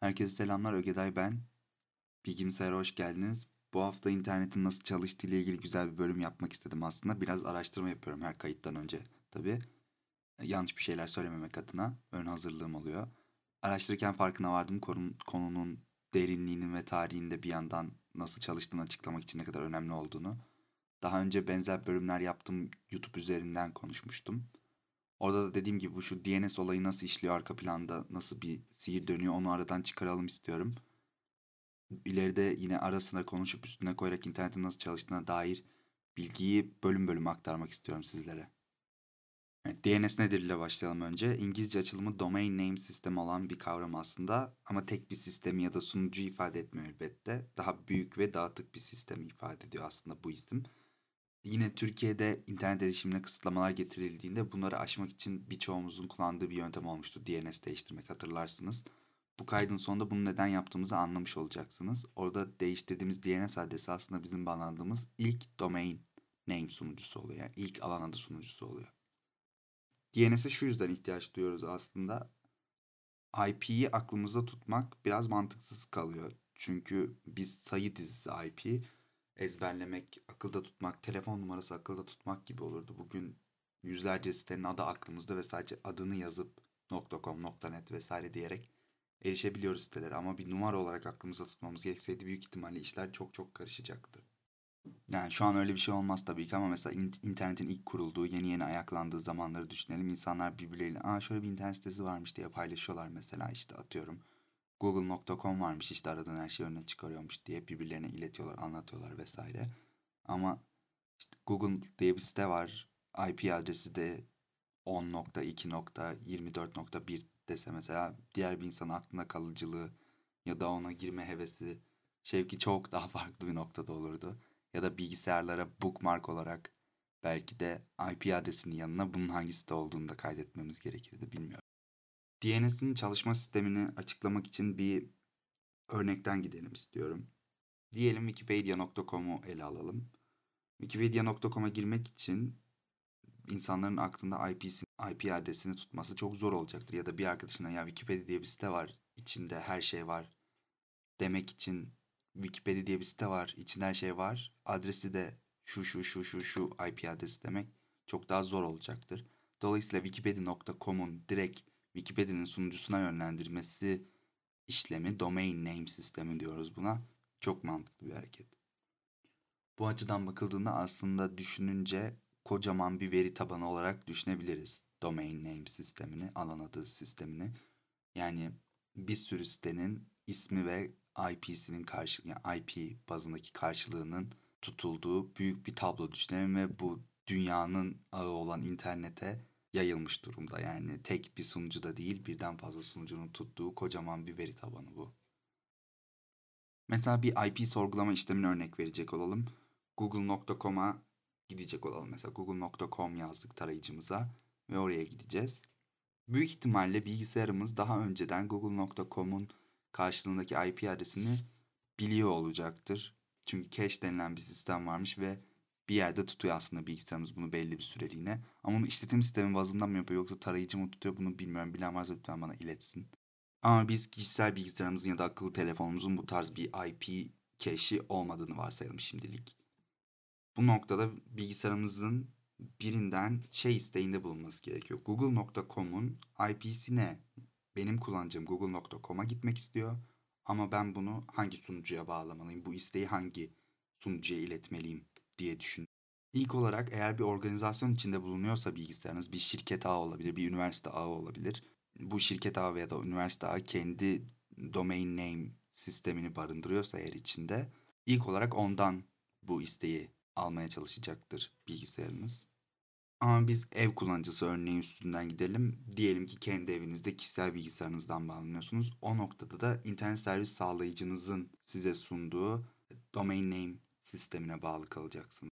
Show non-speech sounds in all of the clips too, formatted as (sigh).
Herkese selamlar, Ögeday ben. Bilgisayara hoş geldiniz. Bu hafta internetin nasıl çalıştığı ile ilgili güzel bir bölüm yapmak istedim aslında. Biraz araştırma yapıyorum her kayıttan önce tabii. Yanlış bir şeyler söylememek adına ön hazırlığım oluyor. Araştırırken farkına vardım konunun derinliğinin ve tarihinde bir yandan nasıl çalıştığını açıklamak için ne kadar önemli olduğunu. Daha önce benzer bölümler yaptım, YouTube üzerinden konuşmuştum. Orada da dediğim gibi bu şu DNS olayı nasıl işliyor arka planda, nasıl bir sihir dönüyor onu aradan çıkaralım istiyorum. İleride yine arasına konuşup üstüne koyarak internetin nasıl çalıştığına dair bilgiyi bölüm bölüm aktarmak istiyorum sizlere. Evet, DNS nedir ile başlayalım önce. İngilizce açılımı Domain Name System olan bir kavram aslında ama tek bir sistemi ya da sunucu ifade etmiyor elbette. Daha büyük ve dağıtık bir sistemi ifade ediyor aslında bu isim. Yine Türkiye'de internet erişimine kısıtlamalar getirildiğinde bunları aşmak için birçoğumuzun kullandığı bir yöntem olmuştu. DNS değiştirmek hatırlarsınız. Bu kaydın sonunda bunu neden yaptığımızı anlamış olacaksınız. Orada değiştirdiğimiz DNS adresi aslında bizim bağlandığımız ilk domain name sunucusu oluyor. Yani ilk alan adı sunucusu oluyor. DNS'e şu yüzden ihtiyaç duyuyoruz aslında. IP'yi aklımızda tutmak biraz mantıksız kalıyor. Çünkü biz sayı dizisi IP ezberlemek, akılda tutmak, telefon numarası akılda tutmak gibi olurdu. Bugün yüzlerce sitenin adı aklımızda ve sadece adını yazıp .com, .net vesaire diyerek erişebiliyoruz sitelere. Ama bir numara olarak aklımızda tutmamız gerekseydi büyük ihtimalle işler çok çok karışacaktı. Yani şu an öyle bir şey olmaz tabii ki ama mesela internetin ilk kurulduğu, yeni yeni ayaklandığı zamanları düşünelim. İnsanlar birbirleriyle aa şöyle bir internet sitesi varmış diye paylaşıyorlar mesela işte atıyorum. Google.com varmış işte aradığın her şey önüne çıkarıyormuş diye birbirlerine iletiyorlar, anlatıyorlar vesaire. Ama işte Google diye bir site var. IP adresi de 10.2.24.1 dese mesela diğer bir insanın aklında kalıcılığı ya da ona girme hevesi şevki çok daha (laughs) farklı bir noktada olurdu. Ya da bilgisayarlara bookmark olarak belki de IP adresinin yanına bunun hangi site olduğunu da kaydetmemiz gerekirdi bilmiyorum. DNS'in çalışma sistemini açıklamak için bir örnekten gidelim istiyorum. Diyelim wikipedia.com'u ele alalım. Wikipedia.com'a girmek için insanların aklında IP'si, IP adresini tutması çok zor olacaktır. Ya da bir arkadaşına ya Wikipedia diye bir site var, içinde her şey var demek için Wikipedia diye bir site var, içinde her şey var, adresi de şu şu şu şu şu IP adresi demek çok daha zor olacaktır. Dolayısıyla wikipedia.com'un direkt Wikipedia'nın sunucusuna yönlendirmesi işlemi domain name sistemi diyoruz buna. Çok mantıklı bir hareket. Bu açıdan bakıldığında aslında düşününce kocaman bir veri tabanı olarak düşünebiliriz domain name sistemini, alan adı sistemini. Yani bir sürü sitenin ismi ve IP'sinin karşı yani IP bazındaki karşılığının tutulduğu büyük bir tablo düşünelim ve bu dünyanın ağı olan internete yayılmış durumda. Yani tek bir sunucuda değil birden fazla sunucunun tuttuğu kocaman bir veri tabanı bu. Mesela bir IP sorgulama işlemine örnek verecek olalım. Google.com'a gidecek olalım. Mesela google.com yazdık tarayıcımıza ve oraya gideceğiz. Büyük ihtimalle bilgisayarımız daha önceden google.com'un karşılığındaki IP adresini biliyor olacaktır. Çünkü cache denilen bir sistem varmış ve bir yerde tutuyor aslında bilgisayarımız bunu belli bir süreliğine. Ama bunu işletim sistemi bazından mı yapıyor yoksa tarayıcı mı tutuyor bunu bilmiyorum. Bilen varsa lütfen bana iletsin. Ama biz kişisel bilgisayarımızın ya da akıllı telefonumuzun bu tarz bir IP cache'i olmadığını varsayalım şimdilik. Bu noktada bilgisayarımızın birinden şey isteğinde bulunması gerekiyor. Google.com'un IP'sine benim kullanacağım Google.com'a gitmek istiyor. Ama ben bunu hangi sunucuya bağlamalıyım? Bu isteği hangi sunucuya iletmeliyim diye düşün. İlk olarak eğer bir organizasyon içinde bulunuyorsa bilgisayarınız bir şirket ağı olabilir, bir üniversite ağı olabilir. Bu şirket ağı veya da üniversite ağı kendi domain name sistemini barındırıyorsa eğer içinde ilk olarak ondan bu isteği almaya çalışacaktır bilgisayarınız. Ama biz ev kullanıcısı örneği üstünden gidelim. Diyelim ki kendi evinizde kişisel bilgisayarınızdan bağlanıyorsunuz. O noktada da internet servis sağlayıcınızın size sunduğu domain name sistemine bağlı kalacaksınız.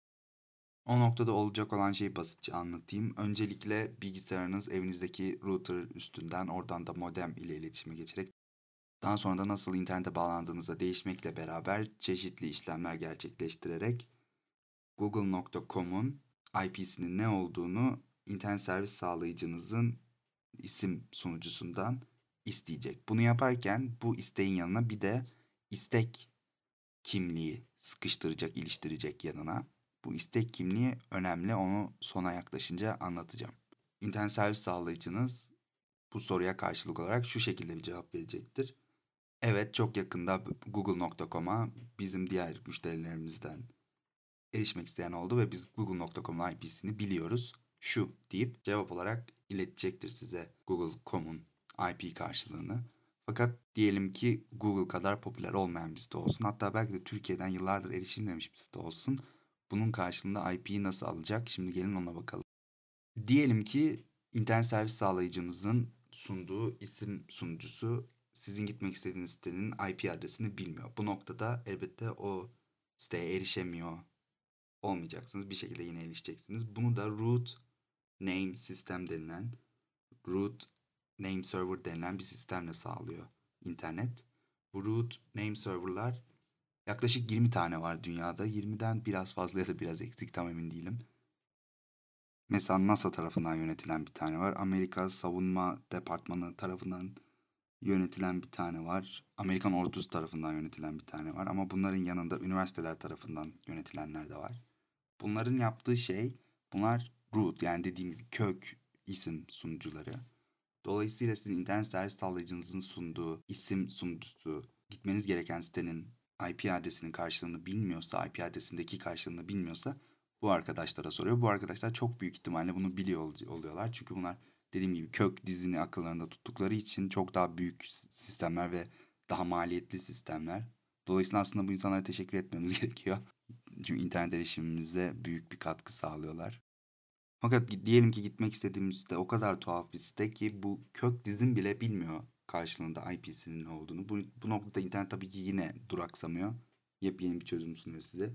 O noktada olacak olan şeyi basitçe anlatayım. Öncelikle bilgisayarınız evinizdeki router üstünden oradan da modem ile iletişime geçerek daha sonra da nasıl internete bağlandığınızda değişmekle beraber çeşitli işlemler gerçekleştirerek google.com'un IP'sinin ne olduğunu internet servis sağlayıcınızın isim sunucusundan isteyecek. Bunu yaparken bu isteğin yanına bir de istek kimliği sıkıştıracak, iliştirecek yanına. Bu istek kimliği önemli. Onu sona yaklaşınca anlatacağım. İnternet servis sağlayıcınız bu soruya karşılık olarak şu şekilde bir cevap verecektir. Evet çok yakında google.com'a bizim diğer müşterilerimizden erişmek isteyen oldu ve biz google.com'un IP'sini biliyoruz. Şu deyip cevap olarak iletecektir size google.com'un IP karşılığını. Fakat diyelim ki Google kadar popüler olmayan bir site olsun. Hatta belki de Türkiye'den yıllardır erişilmemiş bir site olsun. Bunun karşılığında IP'yi nasıl alacak? Şimdi gelin ona bakalım. Diyelim ki internet servis sağlayıcımızın sunduğu isim sunucusu sizin gitmek istediğiniz sitenin IP adresini bilmiyor. Bu noktada elbette o siteye erişemiyor olmayacaksınız. Bir şekilde yine erişeceksiniz. Bunu da root name sistem denilen root name server denilen bir sistemle sağlıyor internet. Bu root name serverlar yaklaşık 20 tane var dünyada. 20'den biraz fazla ya da biraz eksik tam emin değilim. Mesela NASA tarafından yönetilen bir tane var. Amerika Savunma Departmanı tarafından yönetilen bir tane var. Amerikan ordusu tarafından yönetilen bir tane var. Ama bunların yanında üniversiteler tarafından yönetilenler de var. Bunların yaptığı şey bunlar root yani dediğim gibi kök isim sunucuları. Dolayısıyla sizin internet servis sağlayıcınızın sunduğu isim sunucusu gitmeniz gereken sitenin IP adresinin karşılığını bilmiyorsa, IP adresindeki karşılığını bilmiyorsa bu arkadaşlara soruyor. Bu arkadaşlar çok büyük ihtimalle bunu biliyor oluyorlar. Çünkü bunlar dediğim gibi kök dizini akıllarında tuttukları için çok daha büyük sistemler ve daha maliyetli sistemler. Dolayısıyla aslında bu insanlara teşekkür etmemiz (laughs) gerekiyor. Çünkü internet erişimimize büyük bir katkı sağlıyorlar. Fakat diyelim ki gitmek istediğimiz site o kadar tuhaf bir site ki bu kök dizin bile bilmiyor karşılığında IP'sinin ne olduğunu. Bu, bu noktada internet tabii ki yine duraksamıyor. Yepyeni bir çözüm sunuyor size.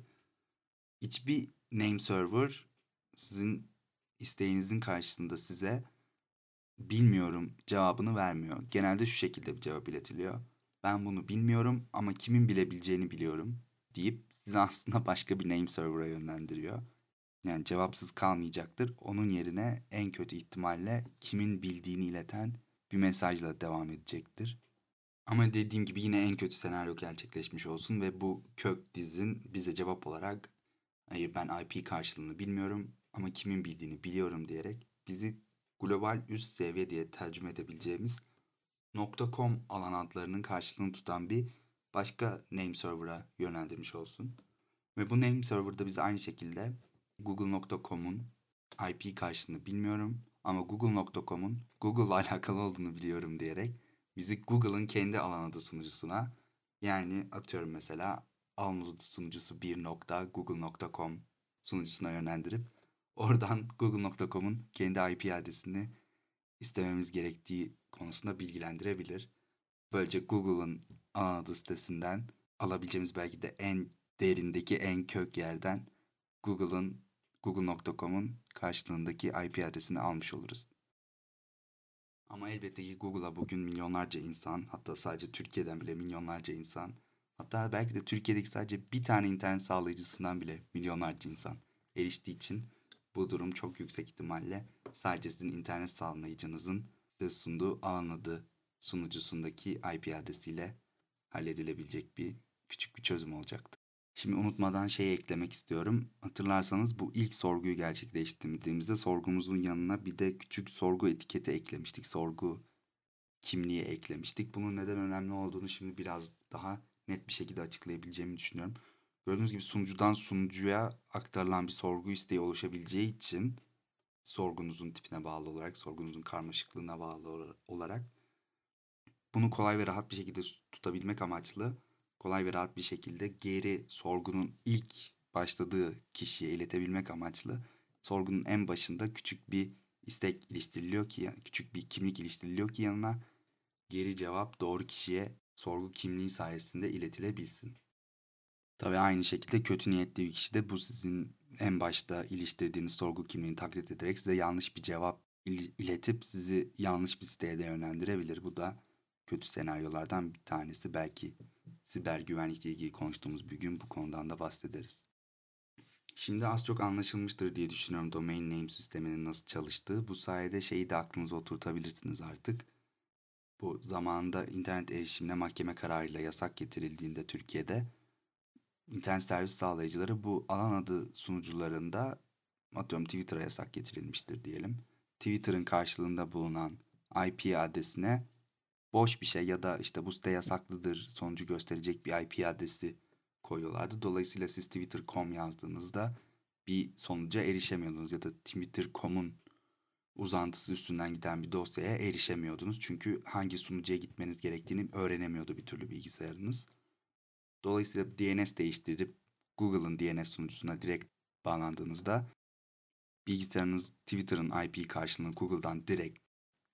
Hiçbir name server sizin isteğinizin karşısında size bilmiyorum cevabını vermiyor. Genelde şu şekilde bir cevap iletiliyor. Ben bunu bilmiyorum ama kimin bilebileceğini biliyorum deyip sizi (laughs) aslında başka bir name server'a yönlendiriyor. Yani cevapsız kalmayacaktır. Onun yerine en kötü ihtimalle kimin bildiğini ileten bir mesajla devam edecektir. Ama dediğim gibi yine en kötü senaryo gerçekleşmiş olsun ve bu kök dizin bize cevap olarak hayır ben IP karşılığını bilmiyorum ama kimin bildiğini biliyorum diyerek bizi global üst seviye diye tercüme edebileceğimiz .com alan adlarının karşılığını tutan bir başka name server'a yönlendirmiş olsun. Ve bu name server'da biz aynı şekilde google.com'un IP karşılığını bilmiyorum ama google.com'un Google'la alakalı olduğunu biliyorum diyerek bizi Google'ın kendi alan adı sunucusuna yani atıyorum mesela adı sunucusu 1.google.com sunucusuna yönlendirip oradan google.com'un kendi IP adresini istememiz gerektiği konusunda bilgilendirebilir. Böylece Google'ın alan adı sitesinden alabileceğimiz belki de en derindeki en kök yerden Google'ın google.com'un karşılığındaki IP adresini almış oluruz. Ama elbette ki Google'a bugün milyonlarca insan, hatta sadece Türkiye'den bile milyonlarca insan, hatta belki de Türkiye'deki sadece bir tane internet sağlayıcısından bile milyonlarca insan eriştiği için bu durum çok yüksek ihtimalle sadece sizin internet sağlayıcınızın size sunduğu alan adı sunucusundaki IP adresiyle halledilebilecek bir küçük bir çözüm olacaktı. Şimdi unutmadan şey eklemek istiyorum. Hatırlarsanız bu ilk sorguyu gerçekleştirdiğimizde sorgumuzun yanına bir de küçük sorgu etiketi eklemiştik. Sorgu kimliği eklemiştik. Bunun neden önemli olduğunu şimdi biraz daha net bir şekilde açıklayabileceğimi düşünüyorum. Gördüğünüz gibi sunucudan sunucuya aktarılan bir sorgu isteği oluşabileceği için sorgunuzun tipine bağlı olarak, sorgunuzun karmaşıklığına bağlı olarak bunu kolay ve rahat bir şekilde tutabilmek amaçlı kolay ve rahat bir şekilde geri sorgunun ilk başladığı kişiye iletebilmek amaçlı sorgunun en başında küçük bir istek iliştiriliyor ki küçük bir kimlik iliştiriliyor ki yanına geri cevap doğru kişiye sorgu kimliği sayesinde iletilebilsin. Tabii aynı şekilde kötü niyetli bir kişi de bu sizin en başta iliştirdiğiniz sorgu kimliğini taklit ederek size yanlış bir cevap iletip sizi yanlış bir siteye de yönlendirebilir. Bu da kötü senaryolardan bir tanesi. Belki siber güvenlikle ilgili konuştuğumuz bir gün bu konudan da bahsederiz. Şimdi az çok anlaşılmıştır diye düşünüyorum domain name sisteminin nasıl çalıştığı. Bu sayede şeyi de aklınıza oturtabilirsiniz artık. bu zamanında internet erişimine mahkeme kararıyla yasak getirildiğinde Türkiye'de internet servis sağlayıcıları bu alan adı sunucularında atıyorum Twitter'a yasak getirilmiştir diyelim. Twitter'ın karşılığında bulunan IP adresine boş bir şey ya da işte bu site yasaklıdır sonucu gösterecek bir IP adresi koyuyorlardı. Dolayısıyla siz twitter.com yazdığınızda bir sonuca erişemiyordunuz ya da twitter.com'un uzantısı üstünden giden bir dosyaya erişemiyordunuz. Çünkü hangi sunucuya gitmeniz gerektiğini öğrenemiyordu bir türlü bilgisayarınız. Dolayısıyla DNS değiştirip Google'ın DNS sunucusuna direkt bağlandığınızda bilgisayarınız Twitter'ın IP karşılığını Google'dan direkt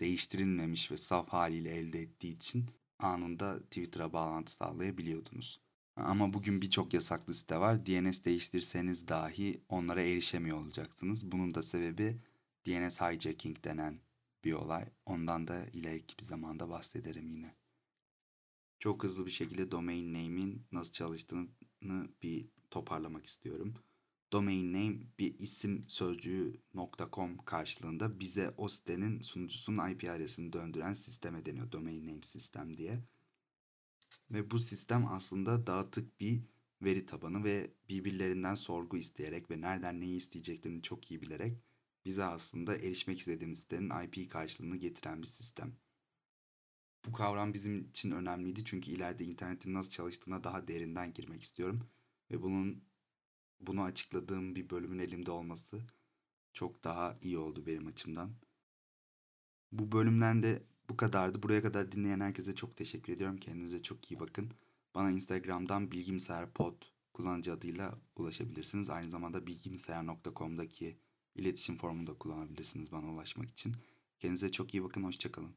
değiştirilmemiş ve saf haliyle elde ettiği için anında Twitter'a bağlantı sağlayabiliyordunuz. Ama bugün birçok yasaklı site var. DNS değiştirseniz dahi onlara erişemiyor olacaksınız. Bunun da sebebi DNS hijacking denen bir olay. Ondan da ileriki bir zamanda bahsederim yine. Çok hızlı bir şekilde domain name'in nasıl çalıştığını bir toparlamak istiyorum. Domain name bir isim sözcüğü .com karşılığında bize o sitenin sunucusunun IP adresini döndüren sisteme deniyor. Domain name sistem diye. Ve bu sistem aslında dağıtık bir veri tabanı ve birbirlerinden sorgu isteyerek ve nereden neyi isteyeceklerini çok iyi bilerek bize aslında erişmek istediğimiz sitenin IP karşılığını getiren bir sistem. Bu kavram bizim için önemliydi çünkü ileride internetin nasıl çalıştığına daha derinden girmek istiyorum ve bunun bunu açıkladığım bir bölümün elimde olması çok daha iyi oldu benim açımdan. Bu bölümden de bu kadardı. Buraya kadar dinleyen herkese çok teşekkür ediyorum. Kendinize çok iyi bakın. Bana Instagram'dan bilgimsayarpod kullanıcı adıyla ulaşabilirsiniz. Aynı zamanda bilgimsayar.com'daki iletişim formunu da kullanabilirsiniz bana ulaşmak için. Kendinize çok iyi bakın. Hoşçakalın.